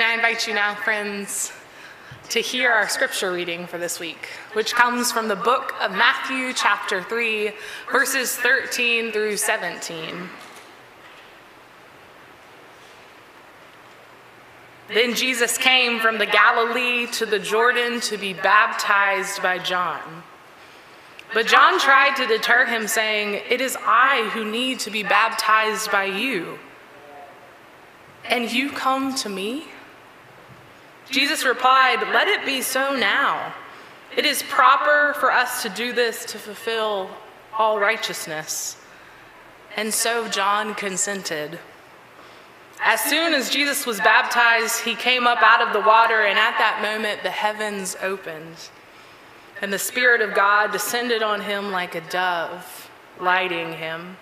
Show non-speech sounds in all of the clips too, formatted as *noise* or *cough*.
And I invite you now, friends, to hear our scripture reading for this week, which comes from the book of Matthew, chapter 3, verses 13 through 17. Then Jesus came from the Galilee to the Jordan to be baptized by John. But John tried to deter him, saying, It is I who need to be baptized by you. And you come to me? Jesus replied, Let it be so now. It is proper for us to do this to fulfill all righteousness. And so John consented. As soon as Jesus was baptized, he came up out of the water, and at that moment the heavens opened, and the Spirit of God descended on him like a dove, lighting him.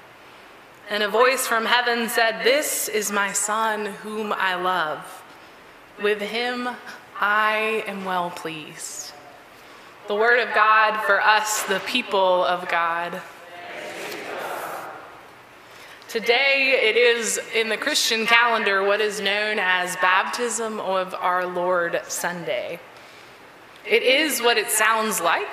And a voice from heaven said, This is my Son, whom I love. With him I am well pleased. The word of God for us, the people of God. Today, it is in the Christian calendar what is known as Baptism of Our Lord Sunday. It is what it sounds like.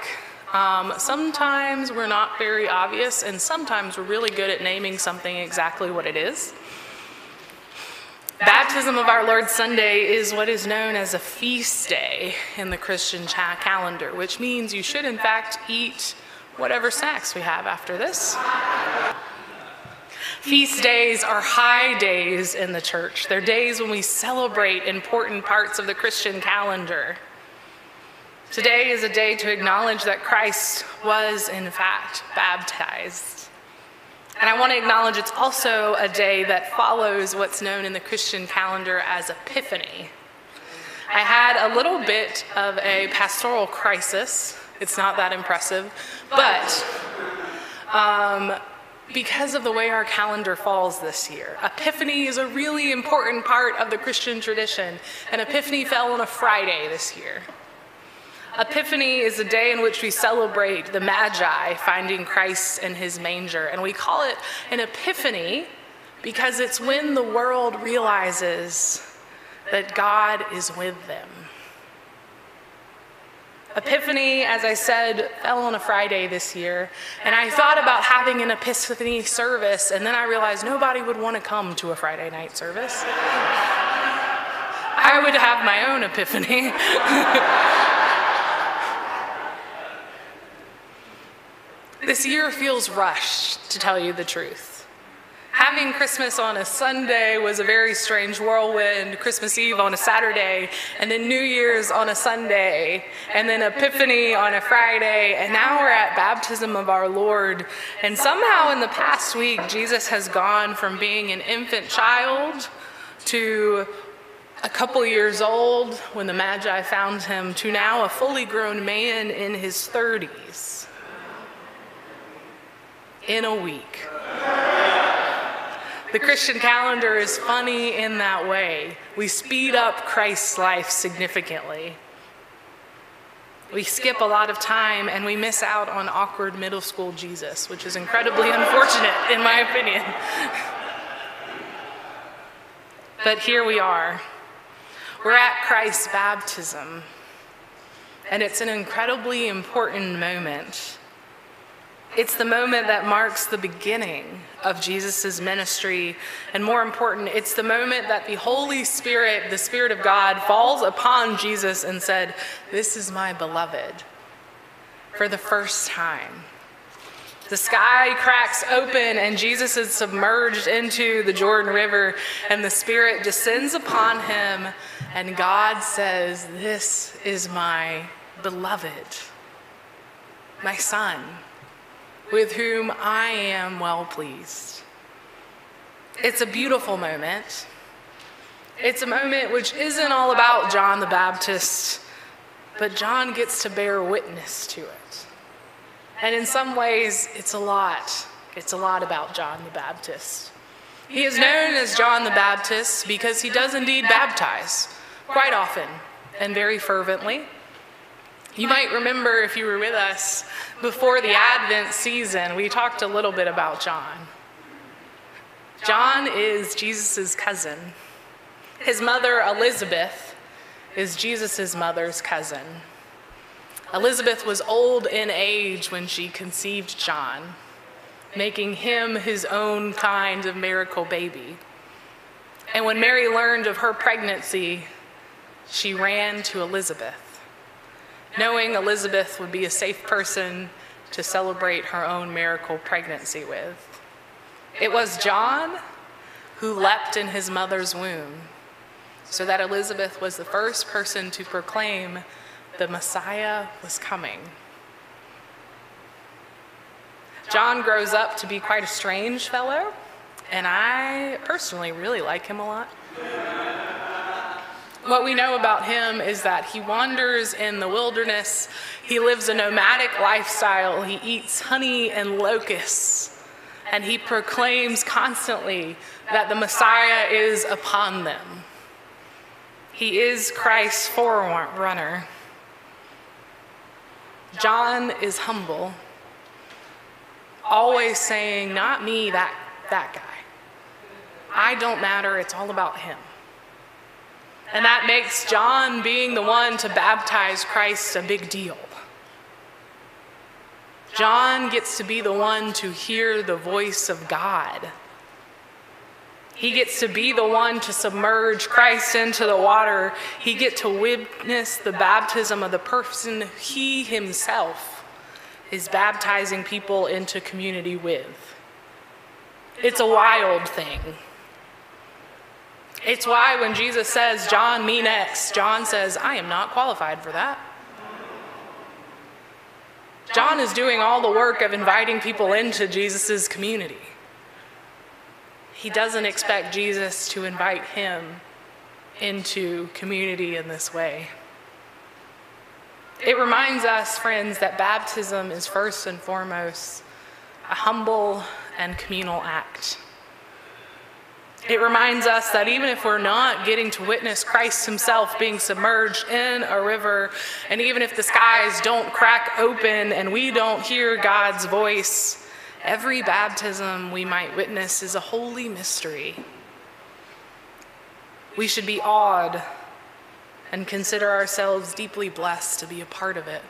Um, sometimes we're not very obvious, and sometimes we're really good at naming something exactly what it is. Baptism of Our Lord Sunday is what is known as a feast day in the Christian calendar, which means you should, in fact, eat whatever snacks we have after this. Feast days are high days in the church. They're days when we celebrate important parts of the Christian calendar. Today is a day to acknowledge that Christ was, in fact, baptized. And I want to acknowledge it's also a day that follows what's known in the Christian calendar as Epiphany. I had a little bit of a pastoral crisis. It's not that impressive, but um, because of the way our calendar falls this year. Epiphany is a really important part of the Christian tradition, and Epiphany fell on a Friday this year. Epiphany is a day in which we celebrate the Magi finding Christ in his manger, and we call it an epiphany because it's when the world realizes that God is with them. Epiphany, as I said, fell on a Friday this year, and I thought about having an Epiphany service, and then I realized nobody would want to come to a Friday night service. *laughs* I would have my own Epiphany. *laughs* this year feels rushed, to tell you the truth. Having Christmas on a Sunday was a very strange whirlwind. Christmas Eve on a Saturday, and then New Year's on a Sunday, and then Epiphany on a Friday, and now we're at baptism of our Lord. And somehow in the past week, Jesus has gone from being an infant child to a couple years old when the Magi found him to now a fully grown man in his 30s in a week. The Christian calendar is funny in that way. We speed up Christ's life significantly. We skip a lot of time and we miss out on awkward middle school Jesus, which is incredibly *laughs* unfortunate, in my opinion. but here we are. We're at Christ's baptism, and it's an incredibly important moment. It's the moment that marks the beginning of Jesus' ministry. And more important, it's the moment that the Holy Spirit, the Spirit of God, falls upon Jesus and said, This is my beloved, for the first time. The sky cracks open, and Jesus is submerged into the Jordan River, and the Spirit descends upon him, and God says, This is my beloved, my son with whom I am well pleased. It's a beautiful moment. It's a moment which isn't all about John the Baptist, but John gets to bear witness to it. And in some ways, it's a lot. It's a lot about John the Baptist. He is known as John the Baptist because he does indeed baptize quite often and very fervently. You might remember if you were with us before the Advent season, we talked a little bit about John. John is Jesus' cousin. His mother, Elizabeth, is Jesus' mother's cousin. Elizabeth was old in age when she conceived John, making him his own kind of miracle baby. And when Mary learned of her pregnancy, she ran to Elizabeth, knowing Elizabeth would be a safe person to celebrate her own miracle pregnancy with. It was John who leapt in his mother's womb, so that Elizabeth was the first person to proclaim the Messiah was coming. John grows up to be quite a strange fellow, and I personally really like him a lot. What we know about him is that he wanders in the wilderness, he lives a nomadic lifestyle, he eats honey and locusts, and he proclaims constantly that the Messiah is upon them. He is Christ's forerunner. John is humble, always saying, Not me, that, that guy. I don't matter, it's all about him. And that makes John being the one to baptize Christ a big deal. John gets to be the one to hear the voice of God. He gets to be the one to submerge Christ into the water. He gets to witness the baptism of the person he himself is baptizing people into community with. It's a wild thing. It's why when Jesus says, John, me next, John says, I am not qualified for that. John is doing all the work of inviting people into Jesus' community. He doesn't expect Jesus to invite him into community in this way. It reminds us, friends, that baptism is first and foremost a humble and communal act. It reminds us that even if we're not getting to witness Christ Himself being submerged in a river, and even if the skies don't crack open and we don't hear God's voice, every baptism we might witness is a holy mystery. We should be awed and consider ourselves deeply blessed to be a part of it.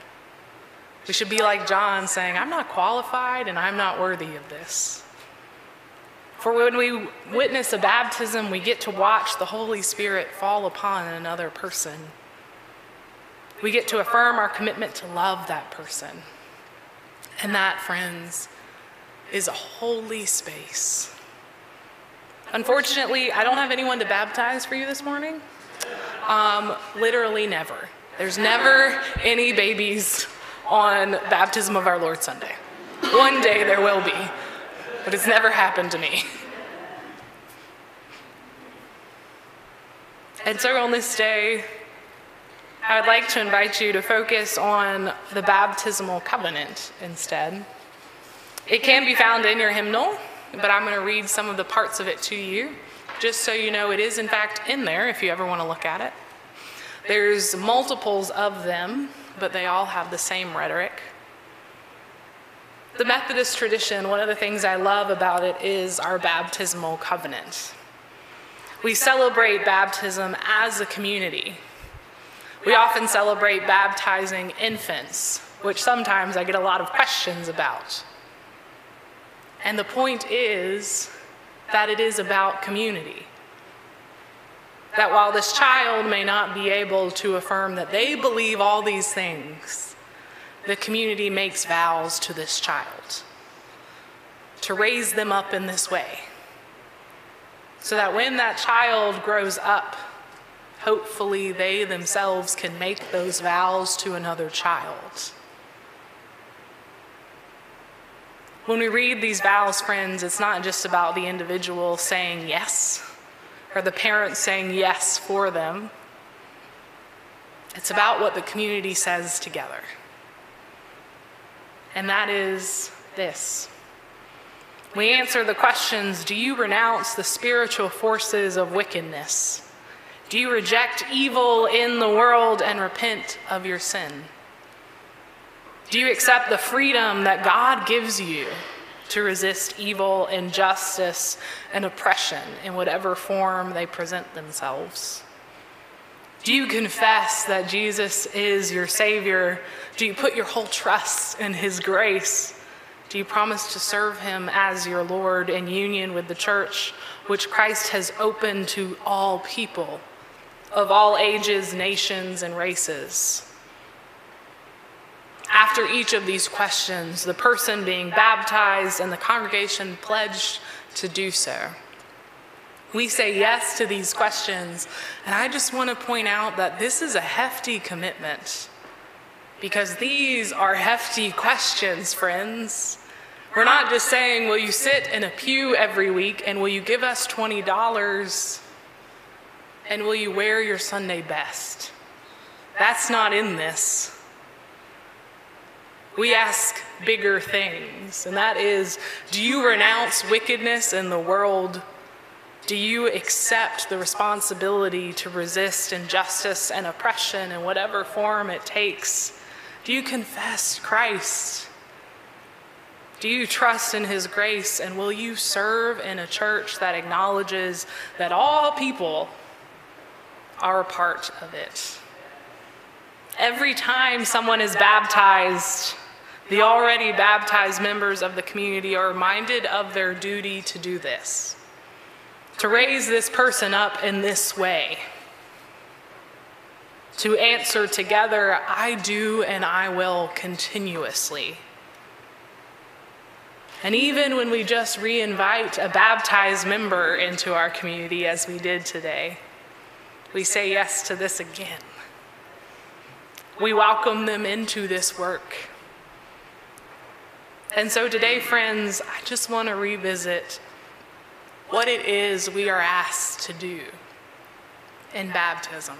We should be like John saying, I'm not qualified and I'm not worthy of this. For when we witness a baptism, we get to watch the Holy Spirit fall upon another person. We get to affirm our commitment to love that person. And that, friends, is a holy space. Unfortunately, I don't have anyone to baptize for you this morning. Um, literally never. There's never any babies on Baptism of Our Lord Sunday. One day there will be but it's never happened to me. And so on this day, I would like to invite you to focus on the baptismal covenant instead. It can be found in your hymnal, but I'm going to read some of the parts of it to you, just so you know it is in fact in there if you ever want to look at it. There's multiples of them, but they all have the same rhetoric. The Methodist tradition, one of the things I love about it is our baptismal covenant. We celebrate baptism as a community. We often celebrate baptizing infants, which sometimes I get a lot of questions about. And the point is that it is about community. That while this child may not be able to affirm that they believe all these things, the community makes vows to this child to raise them up in this way. So that when that child grows up, hopefully they themselves can make those vows to another child. When we read these vows, friends, it's not just about the individual saying yes or the parents saying yes for them. It's about what the community says together and that is this. We answer the questions Do you renounce the spiritual forces of wickedness? Do you reject evil in the world and repent of your sin? Do you accept the freedom that God gives you to resist evil, injustice, and oppression in whatever form they present themselves? Do you confess that Jesus is your Savior? Do you put your whole trust in His grace? Do you promise to serve Him as your Lord in union with the church, which Christ has opened to all people of all ages, nations, and races? After each of these questions, the person being baptized and the congregation pledged to do so. We say yes to these questions, and I just want to point out that this is a hefty commitment because these are hefty questions, friends. We're not just saying, Will you sit in a pew every week and will you give us $20 and will you wear your Sunday best? That's not in this. We ask bigger things, and that is do you renounce wickedness in the world? Do you accept the responsibility to resist injustice and oppression in whatever form it takes? Do you confess Christ? Do you trust in His grace? And will you serve in a church that acknowledges that all people are a part of it? Every time someone is baptized, the already baptized members of the community are reminded of their duty to do this to raise this person up in this way, to answer together, I do and I will continuously. And even when we just reinvite a baptized member into our community, as we did today, we say yes to this again. We welcome them into this work. And so today, friends, I just want to revisit what it is we are asked to do in baptism.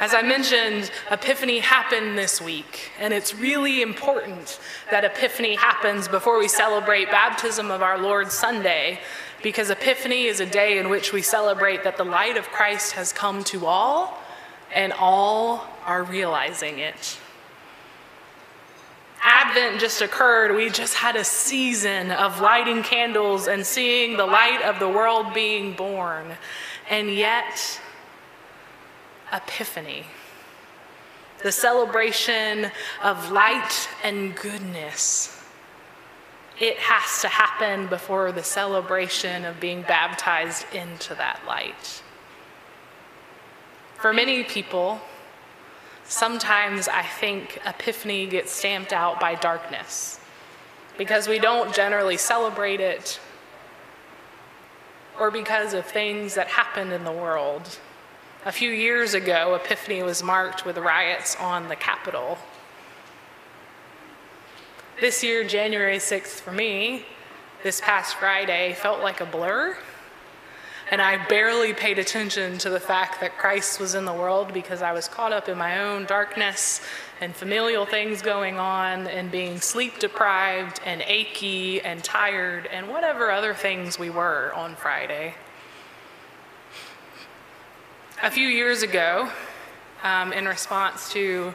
As I mentioned, Epiphany happened this week, and it's really important that Epiphany happens before we celebrate baptism of our Lord Sunday, because Epiphany is a day in which we celebrate that the light of Christ has come to all, and all are realizing it. Advent just occurred. We just had a season of lighting candles and seeing the light of the world being born. And yet, Epiphany, the celebration of light and goodness, it has to happen before the celebration of being baptized into that light. For many people, sometimes I think Epiphany gets stamped out by darkness because we don't generally celebrate it or because of things that happened in the world. A few years ago, Epiphany was marked with riots on the Capitol. This year, January 6th, for me, this past Friday, felt like a blur and I barely paid attention to the fact that Christ was in the world because I was caught up in my own darkness and familial things going on and being sleep deprived and achy and tired and whatever other things we were on Friday. A few years ago, um, in response to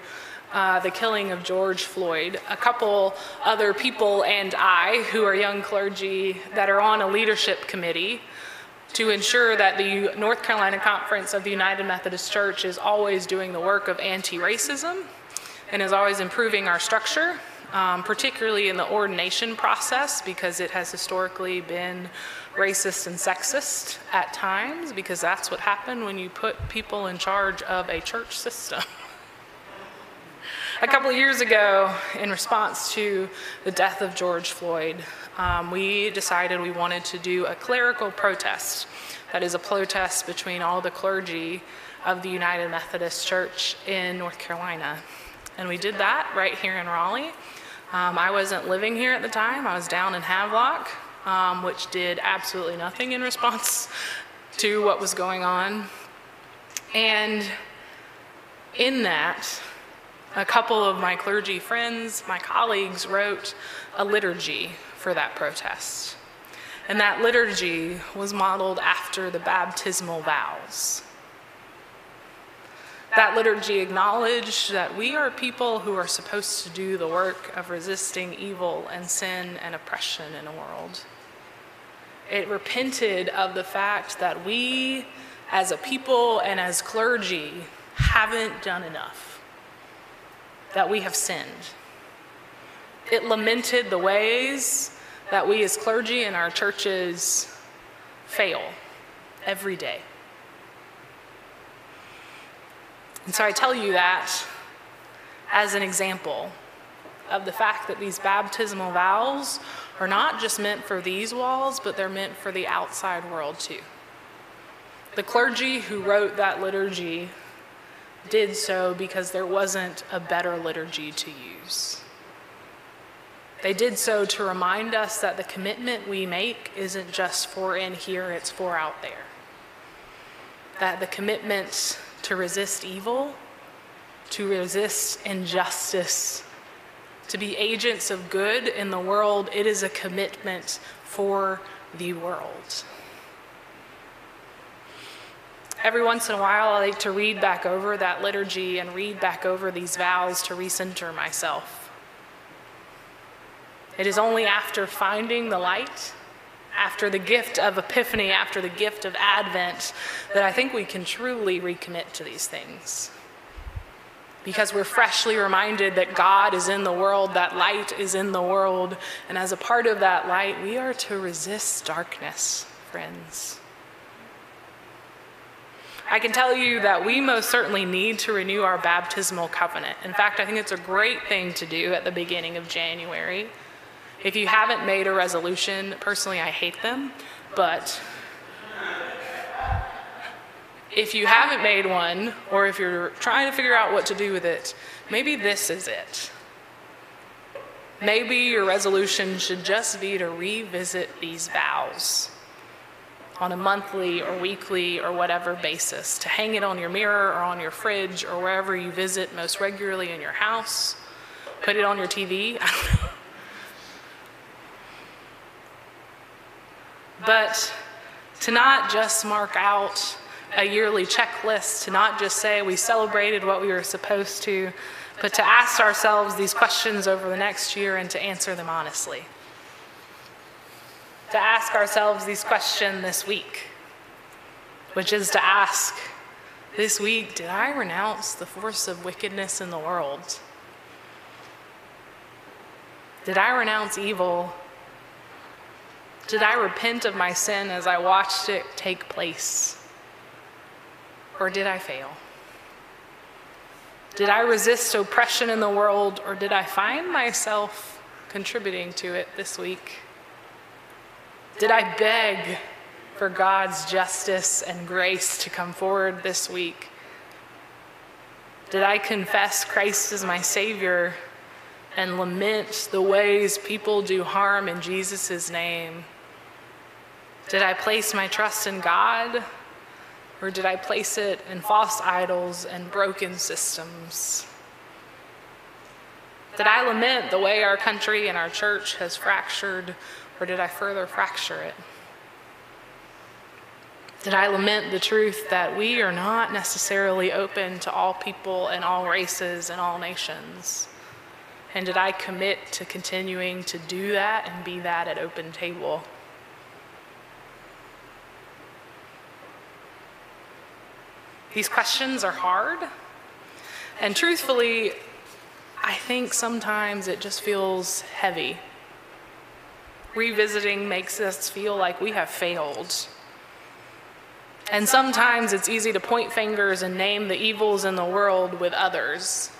uh, the killing of George Floyd, a couple other people and I, who are young clergy that are on a leadership committee, to ensure that the North Carolina Conference of the United Methodist Church is always doing the work of anti racism and is always improving our structure, um, particularly in the ordination process, because it has historically been racist and sexist at times, because that's what happened when you put people in charge of a church system. *laughs* a couple of years ago, in response to the death of George Floyd, um, we decided we wanted to do a clerical protest. That is a protest between all the clergy of the United Methodist Church in North Carolina. And we did that right here in Raleigh. Um, I wasn't living here at the time, I was down in Havelock, um, which did absolutely nothing in response to what was going on. And in that, a couple of my clergy friends, my colleagues, wrote a liturgy for that protest. And that liturgy was modeled after the baptismal vows. That liturgy acknowledged that we are people who are supposed to do the work of resisting evil and sin and oppression in the world. It repented of the fact that we, as a people and as clergy, haven't done enough, that we have sinned. It lamented the ways that we as clergy in our churches fail every day. And so I tell you that as an example of the fact that these baptismal vows are not just meant for these walls, but they're meant for the outside world too. The clergy who wrote that liturgy did so because there wasn't a better liturgy to use. They did so to remind us that the commitment we make isn't just for in here, it's for out there. That the commitment to resist evil, to resist injustice, to be agents of good in the world, it is a commitment for the world. Every once in a while, I like to read back over that liturgy and read back over these vows to recenter myself. It is only after finding the light, after the gift of Epiphany, after the gift of Advent, that I think we can truly recommit to these things because we're freshly reminded that God is in the world, that light is in the world, and as a part of that light, we are to resist darkness, friends. I can tell you that we most certainly need to renew our baptismal covenant. In fact, I think it's a great thing to do at the beginning of January. If you haven't made a resolution, personally, I hate them, but if you haven't made one, or if you're trying to figure out what to do with it, maybe this is it. Maybe your resolution should just be to revisit these vows on a monthly or weekly or whatever basis, to hang it on your mirror or on your fridge or wherever you visit most regularly in your house, put it on your TV. *laughs* but to not just mark out a yearly checklist to not just say we celebrated what we were supposed to, but to ask ourselves these questions over the next year and to answer them honestly. To ask ourselves these questions this week, which is to ask this week, did I renounce the force of wickedness in the world? Did I renounce evil? Did I repent of my sin as I watched it take place? or did I fail? Did I resist oppression in the world, or did I find myself contributing to it this week? Did I beg for God's justice and grace to come forward this week? Did I confess Christ as my Savior and lament the ways people do harm in Jesus' name? Did I place my trust in God or did I place it in false idols and broken systems? Did I lament the way our country and our church has fractured, or did I further fracture it? Did I lament the truth that we are not necessarily open to all people and all races and all nations? And did I commit to continuing to do that and be that at Open Table? These questions are hard. And truthfully, I think sometimes it just feels heavy. Revisiting makes us feel like we have failed. And sometimes it's easy to point fingers and name the evils in the world with others,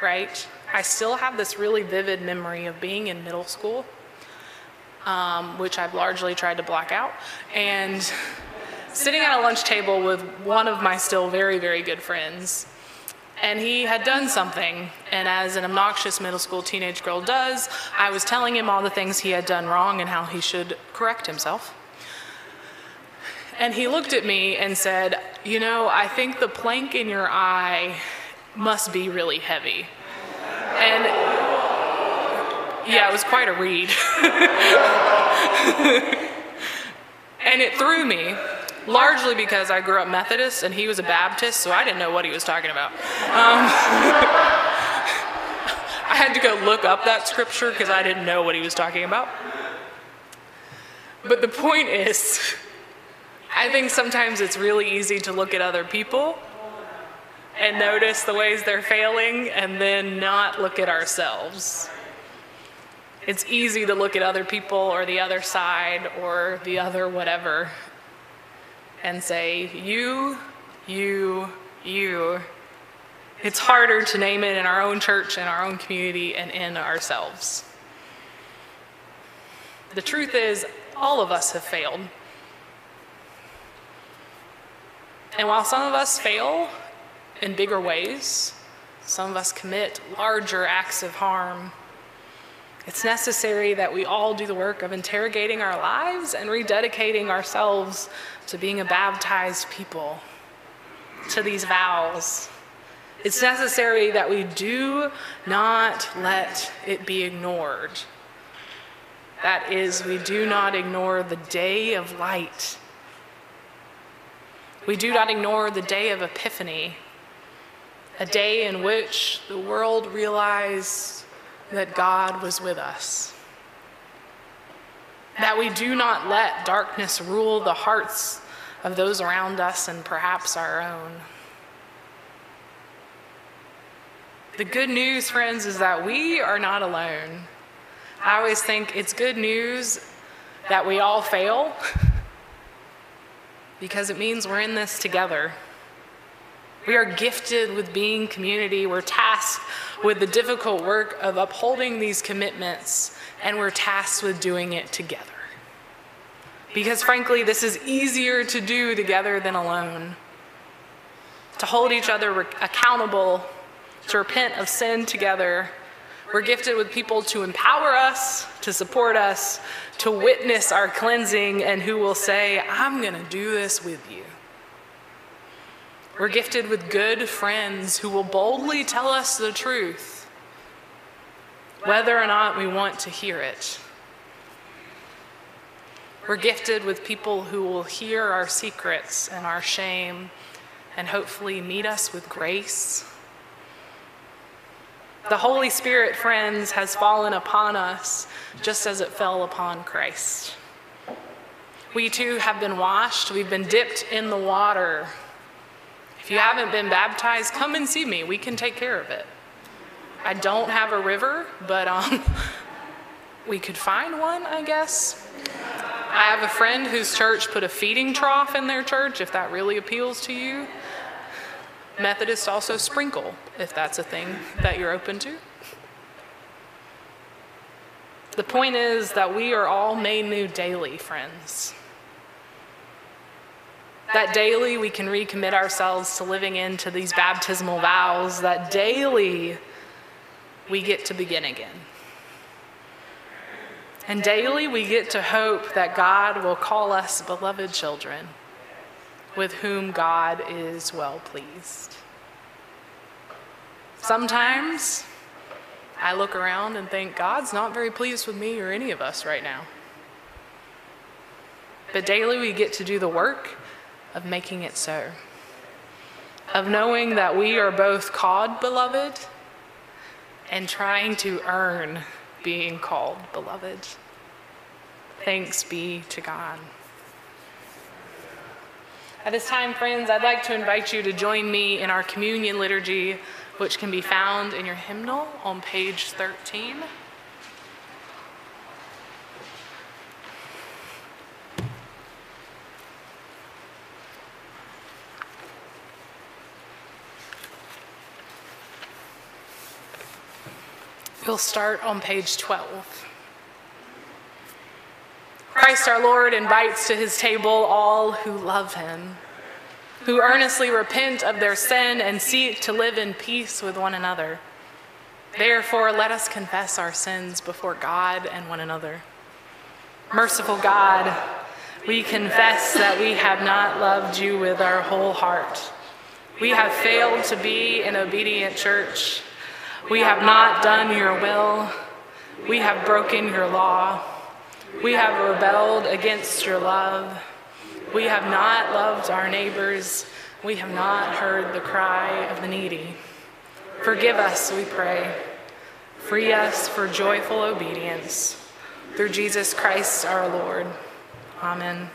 right? I still have this really vivid memory of being in middle school, um, which I've largely tried to block out. And *laughs* sitting at a lunch table with one of my still very, very good friends. And he had done something, and as an obnoxious middle school teenage girl does, I was telling him all the things he had done wrong and how he should correct himself. And he looked at me and said, You know, I think the plank in your eye must be really heavy. And yeah, it was quite a read. *laughs* and it threw me largely because I grew up Methodist and he was a Baptist, so I didn't know what he was talking about. Um, *laughs* I had to go look up that scripture because I didn't know what he was talking about. But the point is, I think sometimes it's really easy to look at other people and notice the ways they're failing and then not look at ourselves. It's easy to look at other people or the other side or the other whatever and say, you, you, you. It's harder to name it in our own church, in our own community, and in ourselves. The truth is, all of us have failed. And while some of us fail in bigger ways, some of us commit larger acts of harm. It's necessary that we all do the work of interrogating our lives and rededicating ourselves to being a baptized people, to these vows. It's necessary that we do not let it be ignored. That is, we do not ignore the day of light. We do not ignore the day of Epiphany, a day in which the world realized that God was with us. That we do not let darkness rule the hearts of those around us and perhaps our own. The good news, friends, is that we are not alone. I always think it's good news that we all fail *laughs* because it means we're in this together. We are gifted with being community. We're tasked with the difficult work of upholding these commitments, and we're tasked with doing it together. Because frankly, this is easier to do together than alone. To hold each other accountable, to repent of sin together. We're gifted with people to empower us, to support us, to witness our cleansing, and who will say, I'm going to do this with you. We're gifted with good friends who will boldly tell us the truth, whether or not we want to hear it. We're gifted with people who will hear our secrets and our shame and hopefully meet us with grace. The Holy Spirit, friends, has fallen upon us just as it fell upon Christ. We too have been washed, we've been dipped in the water if you haven't been baptized, come and see me. We can take care of it. I don't have a river, but um, *laughs* we could find one, I guess. I have a friend whose church put a feeding trough in their church, if that really appeals to you. Methodists also sprinkle, if that's a thing that you're open to. The point is that we are all made new daily, friends that daily we can recommit ourselves to living into these baptismal vows, that daily we get to begin again. And daily we get to hope that God will call us beloved children with whom God is well pleased. Sometimes I look around and think God's not very pleased with me or any of us right now. But daily we get to do the work of making it so. Of knowing that we are both called beloved and trying to earn being called beloved. Thanks be to God. At this time, friends, I'd like to invite you to join me in our communion liturgy, which can be found in your hymnal on page 13. We'll start on page 12. Christ our Lord invites to his table all who love him, who earnestly repent of their sin and seek to live in peace with one another. Therefore, let us confess our sins before God and one another. Merciful God, we confess that we have not loved you with our whole heart. We have failed to be an obedient church we have not done your will. We have broken your law. We have rebelled against your love. We have not loved our neighbors. We have not heard the cry of the needy. Forgive us, we pray. Free us for joyful obedience. Through Jesus Christ our Lord. Amen.